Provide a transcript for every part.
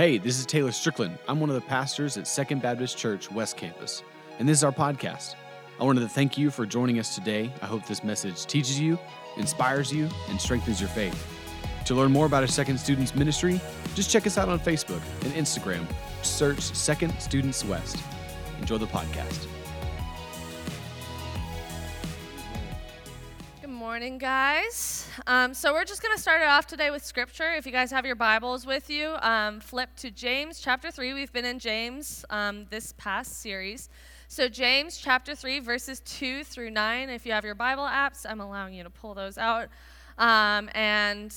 Hey, this is Taylor Strickland. I'm one of the pastors at Second Baptist Church West Campus, and this is our podcast. I wanted to thank you for joining us today. I hope this message teaches you, inspires you, and strengthens your faith. To learn more about our Second Students Ministry, just check us out on Facebook and Instagram. Search Second Students West. Enjoy the podcast. Morning, guys. Um, so we're just going to start it off today with scripture. If you guys have your Bibles with you, um, flip to James chapter 3. We've been in James um, this past series. So, James chapter 3, verses 2 through 9. If you have your Bible apps, I'm allowing you to pull those out. Um, and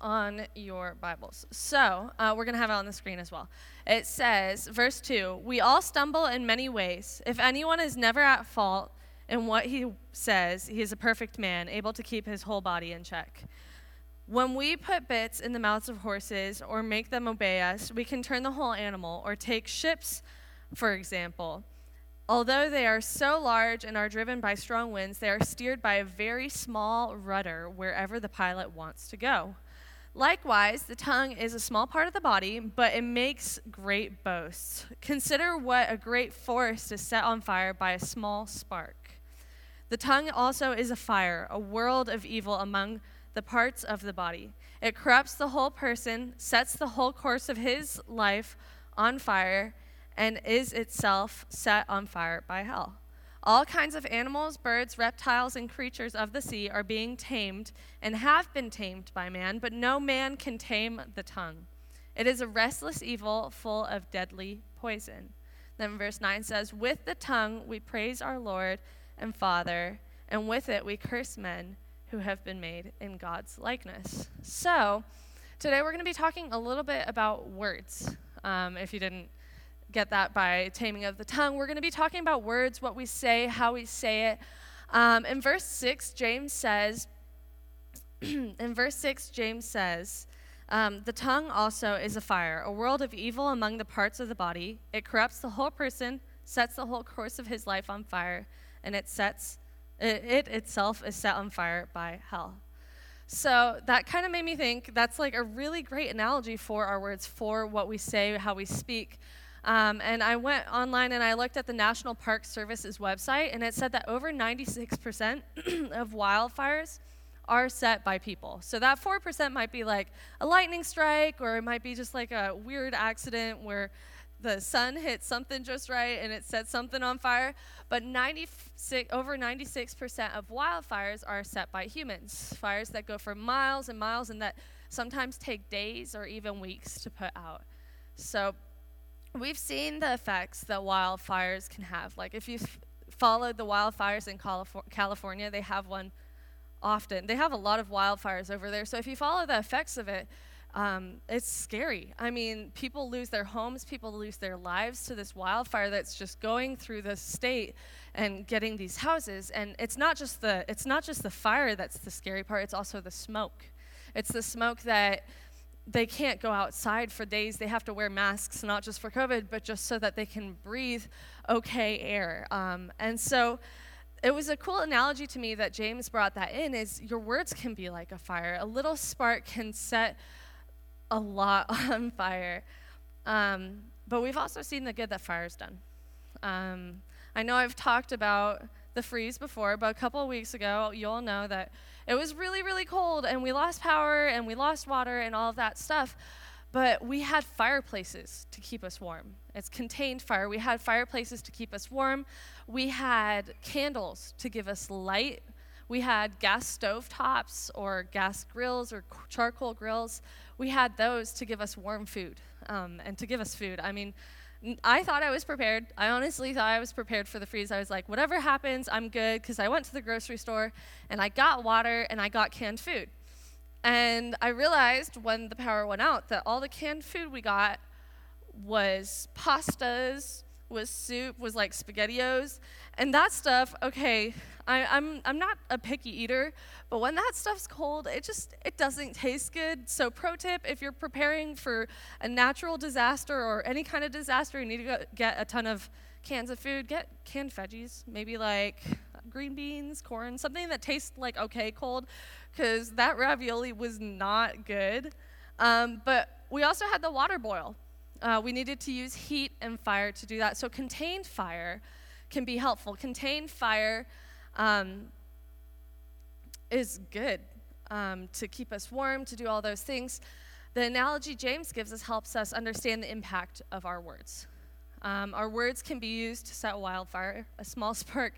on your Bibles. So, uh, we're going to have it on the screen as well. It says, verse 2 We all stumble in many ways. If anyone is never at fault in what he says, he is a perfect man, able to keep his whole body in check. When we put bits in the mouths of horses or make them obey us, we can turn the whole animal, or take ships, for example. Although they are so large and are driven by strong winds, they are steered by a very small rudder wherever the pilot wants to go. Likewise, the tongue is a small part of the body, but it makes great boasts. Consider what a great forest is set on fire by a small spark. The tongue also is a fire, a world of evil among the parts of the body. It corrupts the whole person, sets the whole course of his life on fire, and is itself set on fire by hell. All kinds of animals, birds, reptiles, and creatures of the sea are being tamed and have been tamed by man, but no man can tame the tongue. It is a restless evil full of deadly poison. Then verse 9 says, With the tongue we praise our Lord and Father, and with it we curse men who have been made in God's likeness. So, today we're going to be talking a little bit about words. Um, if you didn't get that by taming of the tongue. We're going to be talking about words, what we say, how we say it. Um, in verse 6, James says, in verse 6, James says, um, the tongue also is a fire, a world of evil among the parts of the body. It corrupts the whole person, sets the whole course of his life on fire, and it sets it, it itself is set on fire by hell. So that kind of made me think that's like a really great analogy for our words, for what we say, how we speak. Um, and I went online and I looked at the National Park Service's website, and it said that over 96% of wildfires are set by people. So that 4% might be like a lightning strike, or it might be just like a weird accident where the sun hit something just right and it set something on fire. But 96, over 96% of wildfires are set by humans. Fires that go for miles and miles and that sometimes take days or even weeks to put out. So we've seen the effects that wildfires can have. Like if you've followed the wildfires in California, they have one often. They have a lot of wildfires over there. So if you follow the effects of it, um, it's scary. I mean, people lose their homes, people lose their lives to this wildfire that's just going through the state and getting these houses. And it's not just the it's not just the fire that's the scary part. It's also the smoke. It's the smoke that they can't go outside for days. They have to wear masks, not just for COVID, but just so that they can breathe okay air. Um, and so it was a cool analogy to me that James brought that in is your words can be like a fire. A little spark can set a lot on fire. Um, but we've also seen the good that fire's done. Um, I know I've talked about the freeze before, but a couple of weeks ago, you'll know that it was really, really cold and we lost power and we lost water and all of that stuff. But we had fireplaces to keep us warm. It's contained fire. We had fireplaces to keep us warm. We had candles to give us light. We had gas stove tops or gas grills or charcoal grills. We had those to give us warm food um, and to give us food. I mean, I thought I was prepared. I honestly thought I was prepared for the freeze. I was like, whatever happens, I'm good because I went to the grocery store and I got water and I got canned food. And I realized when the power went out that all the canned food we got was pastas, was soup, was like SpaghettiOs, and that stuff. Okay, I, I'm I'm not a picky eater, but when that stuff's cold, it just it doesn't taste good. So pro tip: if you're preparing for a natural disaster or any kind of disaster, you need to get a ton of cans of food. Get canned veggies, maybe like green beans, corn, something that tastes like okay cold, because that ravioli was not good. Um, but we also had the water boil. Uh, we needed to use heat and fire to do that. So contained fire can be helpful. Contain fire um, is good um, to keep us warm, to do all those things. The analogy James gives us helps us understand the impact of our words. Um, our words can be used to set wildfire, a small spark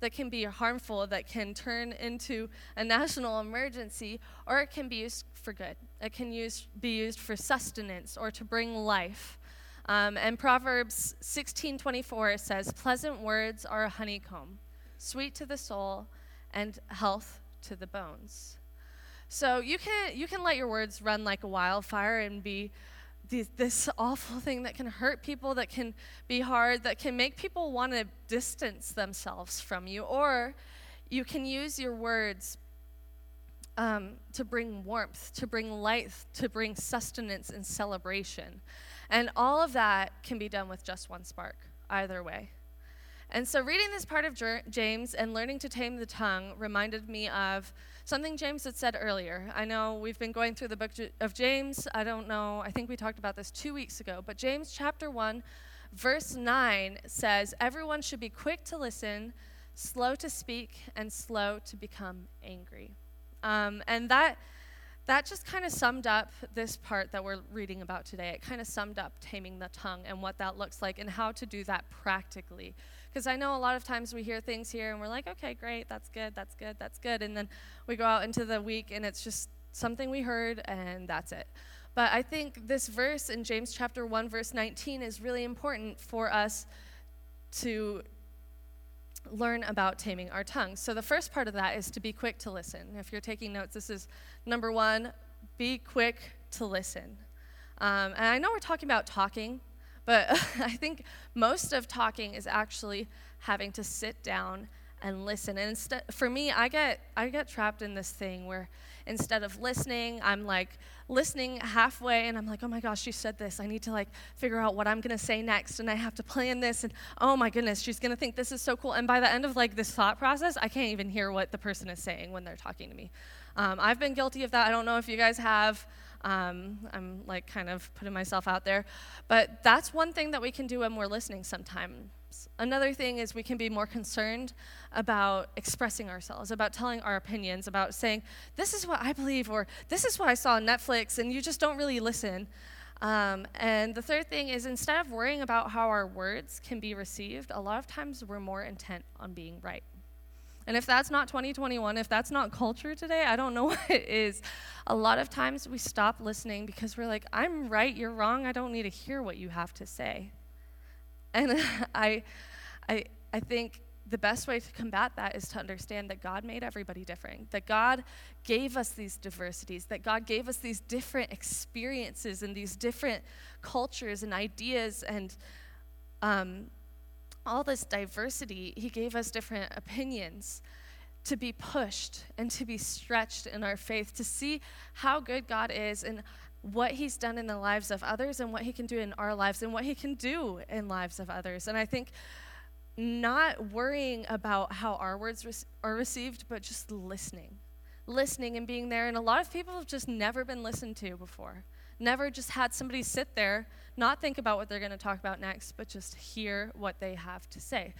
that can be harmful, that can turn into a national emergency, or it can be used for good. It can use, be used for sustenance or to bring life. Um, and Proverbs 16:24 says, "Pleasant words are a honeycomb, sweet to the soul, and health to the bones." So you can you can let your words run like a wildfire and be this, awful thing that can hurt people, that can be hard, that can make people want to distance themselves from you, or you can use your words um, to bring warmth, to bring light, to bring sustenance and celebration. And all of that can be done with just one spark, either way. And so, reading this part of James and learning to tame the tongue reminded me of something James had said earlier. I know we've been going through the book of James. I don't know, I think we talked about this two weeks ago, but James chapter 1, verse 9 says, Everyone should be quick to listen, slow to speak, and slow to become angry. Um, and that that just kind of summed up this part that we're reading about today. It kind of summed up taming the tongue and what that looks like and how to do that practically. Because I know a lot of times we hear things here and we're like, okay, great, that's good, that's good, that's good. And then we go out into the week and it's just something we heard and that's it. But I think this verse in James chapter 1, verse 19 is really important for us to learn about taming our tongues. So the first part of that is to be quick to listen. If you're taking notes, this is number one be quick to listen. Um, and I know we're talking about talking, but I think most of talking is actually having to sit down and listen. And for me, I get I get trapped in this thing where instead of listening, I'm like listening halfway, and I'm like, oh my gosh, she said this. I need to like figure out what I'm gonna say next, and I have to plan this. And oh my goodness, she's gonna think this is so cool. And by the end of like this thought process, I can't even hear what the person is saying when they're talking to me. Um, I've been guilty of that. I don't know if you guys have. Um, I'm like kind of putting myself out there. But that's one thing that we can do when we're listening sometimes. Another thing is we can be more concerned about expressing ourselves, about telling our opinions, about saying, this is what I believe, or this is what I saw on Netflix, and you just don't really listen. Um, and the third thing is instead of worrying about how our words can be received, a lot of times we're more intent on being right. And if that's not 2021, if that's not culture today, I don't know what it is. A lot of times we stop listening because we're like, I'm right, you're wrong, I don't need to hear what you have to say. And I, I, I think the best way to combat that is to understand that God made everybody different, that God gave us these diversities, that God gave us these different experiences and these different cultures and ideas and um, all this diversity. He gave us different opinions to be pushed and to be stretched in our faith, to see how good God is and what he's done in the lives of others and what he can do in our lives and what he can do in lives of others. And I think not worrying about how our words re- are received, but just listening. Listening and being there. And a lot of people have just never been listened to before. Never just had somebody sit there, not think about what they're going to talk about next, but just hear what they have to say.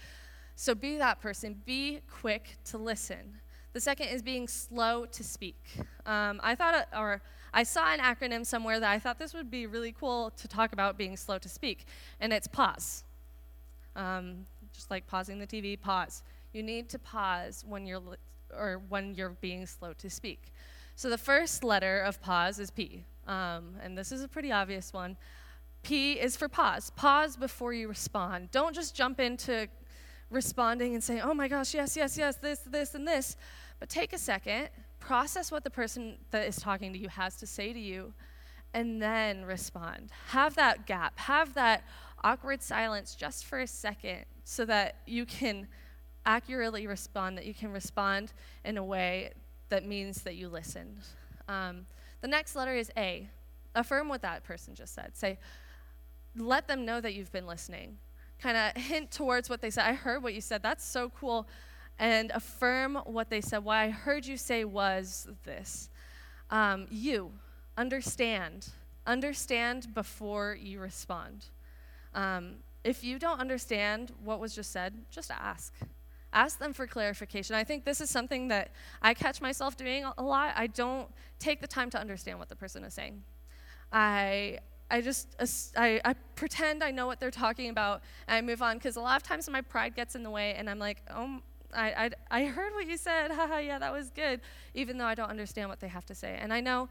So be that person. Be quick to listen. The second is being slow to speak. Um, I thought, or I saw an acronym somewhere that I thought this would be really cool to talk about being slow to speak, and it's pause. Um, just like pausing the TV, pause. You need to pause when you're or when you're being slow to speak. So the first letter of pause is P, um, and this is a pretty obvious one. P is for pause. Pause before you respond. Don't just jump into responding and say, "Oh my gosh, yes, yes, yes, this, this, and this," but take a second process what the person that is talking to you has to say to you, and then respond. Have that gap, have that awkward silence just for a second so that you can accurately respond, that you can respond in a way that means that you listened. Um, the next letter is A. Affirm what that person just said. Say, let them know that you've been listening. Kind of hint towards what they said. I heard what you said. That's so cool and affirm what they said. What I heard you say was this um, You understand understand before you respond. Um, if you don't understand what was just said, just ask. Ask them for clarification. I think this is something that I catch myself doing a lot. I don't take the time to understand what the person is saying. I I just I, I pretend I know what they're talking about and I move on because a lot of times my pride gets in the way and I'm like, oh, I, I, I heard what you said. Haha, yeah, that was good. Even though I don't understand what they have to say. And I know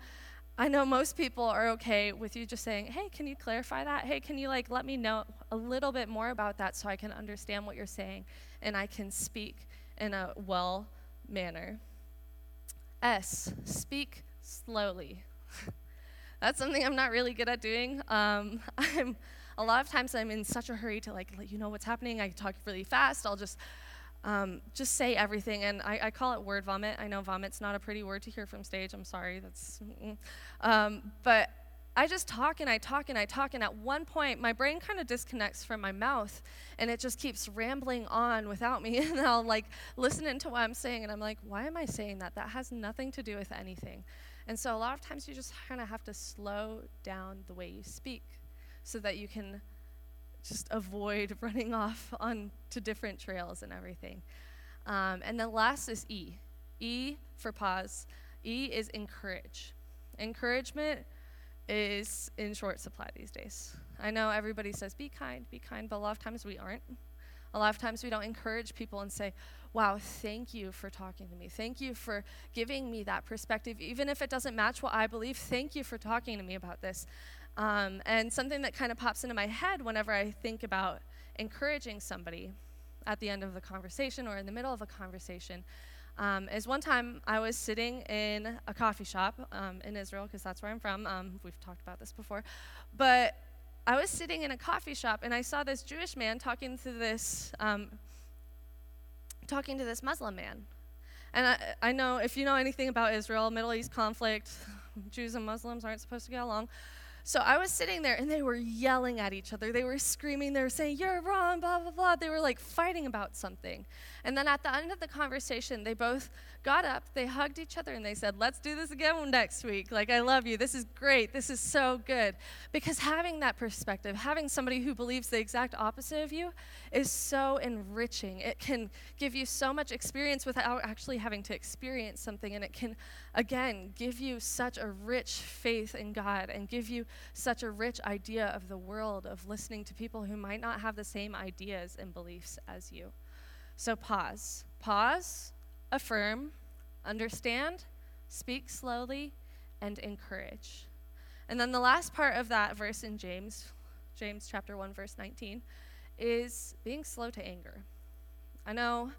I know most people are okay with you just saying, "Hey, can you clarify that? Hey, can you like let me know a little bit more about that so I can understand what you're saying and I can speak in a well manner." S, speak slowly. That's something I'm not really good at doing. Um, I'm a lot of times I'm in such a hurry to like let you know what's happening. I talk really fast. I'll just um, just say everything. And I, I, call it word vomit. I know vomit's not a pretty word to hear from stage. I'm sorry. That's, um, but I just talk and I talk and I talk. And at one point, my brain kind of disconnects from my mouth and it just keeps rambling on without me. And I'll like listen into what I'm saying. And I'm like, why am I saying that? That has nothing to do with anything. And so a lot of times you just kind of have to slow down the way you speak so that you can just avoid running off on to different trails and everything. Um, and then last is E. E for pause. E is encourage. Encouragement is in short supply these days. I know everybody says be kind, be kind, but a lot of times we aren't. A lot of times we don't encourage people and say, wow, thank you for talking to me. Thank you for giving me that perspective. Even if it doesn't match what I believe, thank you for talking to me about this. Um, and something that kind of pops into my head whenever I think about encouraging somebody at the end of the conversation or in the middle of a conversation um, is one time I was sitting in a coffee shop um, in Israel, because that's where I'm from. Um, we've talked about this before. But I was sitting in a coffee shop and I saw this Jewish man talking to this, um, talking to this Muslim man. And I, I know if you know anything about Israel, Middle East conflict, Jews and Muslims aren't supposed to get along. So I was sitting there and they were yelling at each other. They were screaming, they were saying, You're wrong, blah, blah, blah. They were like fighting about something. And then at the end of the conversation, they both got up, they hugged each other, and they said, Let's do this again next week. Like, I love you. This is great. This is so good. Because having that perspective, having somebody who believes the exact opposite of you, is so enriching. It can give you so much experience without actually having to experience something. And it can, again, give you such a rich faith in God and give you such a rich idea of the world, of listening to people who might not have the same ideas and beliefs as you. So pause. Pause, affirm, understand, speak slowly, and encourage. And then the last part of that verse in James, James chapter 1 verse 19, is being slow to anger. I know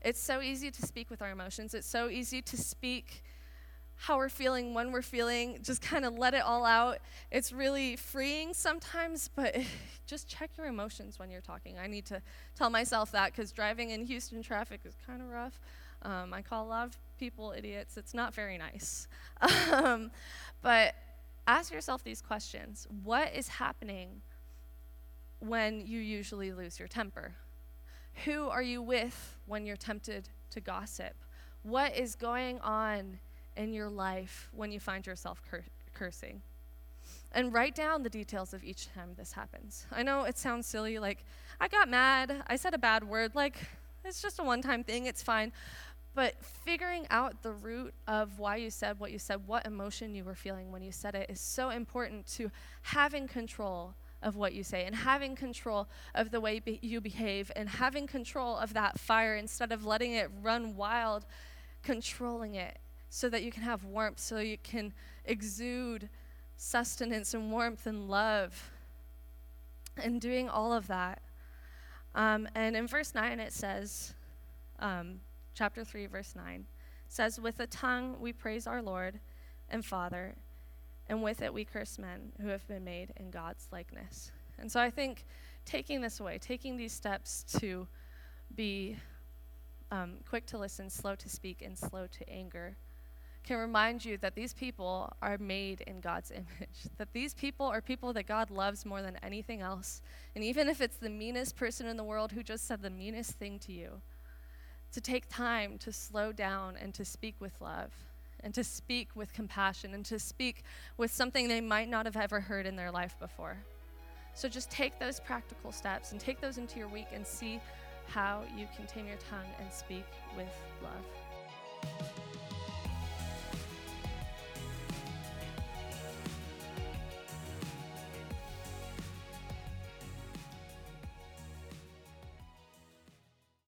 it's so easy to speak with our emotions. It's so easy to speak how we're feeling, when we're feeling, just kind of let it all out. It's really freeing sometimes, but just check your emotions when you're talking. I need to tell myself that because driving in Houston traffic is kind of rough. Um, I call a lot of people idiots. It's not very nice. um, but ask yourself these questions What is happening when you usually lose your temper? Who are you with when you're tempted to gossip? What is going on in your life when you find yourself cur- cursing. And write down the details of each time this happens. I know it sounds silly, like, I got mad, I said a bad word, like, it's just a one time thing, it's fine. But figuring out the root of why you said what you said, what emotion you were feeling when you said it, is so important to having control of what you say and having control of the way be- you behave and having control of that fire instead of letting it run wild, controlling it so that you can have warmth, so you can exude sustenance and warmth and love. And doing all of that. Um, and in verse 9, it says, um, chapter 3, verse 9, says, With the tongue we praise our Lord and Father, and with it we curse men who have been made in God's likeness. And so I think taking this away, taking these steps to be um, quick to listen, slow to speak, and slow to anger can remind you that these people are made in God's image, that these people are people that God loves more than anything else. And even if it's the meanest person in the world who just said the meanest thing to you, to take time to slow down and to speak with love and to speak with compassion and to speak with something they might not have ever heard in their life before. So just take those practical steps and take those into your week and see how you can tame your tongue and speak with love.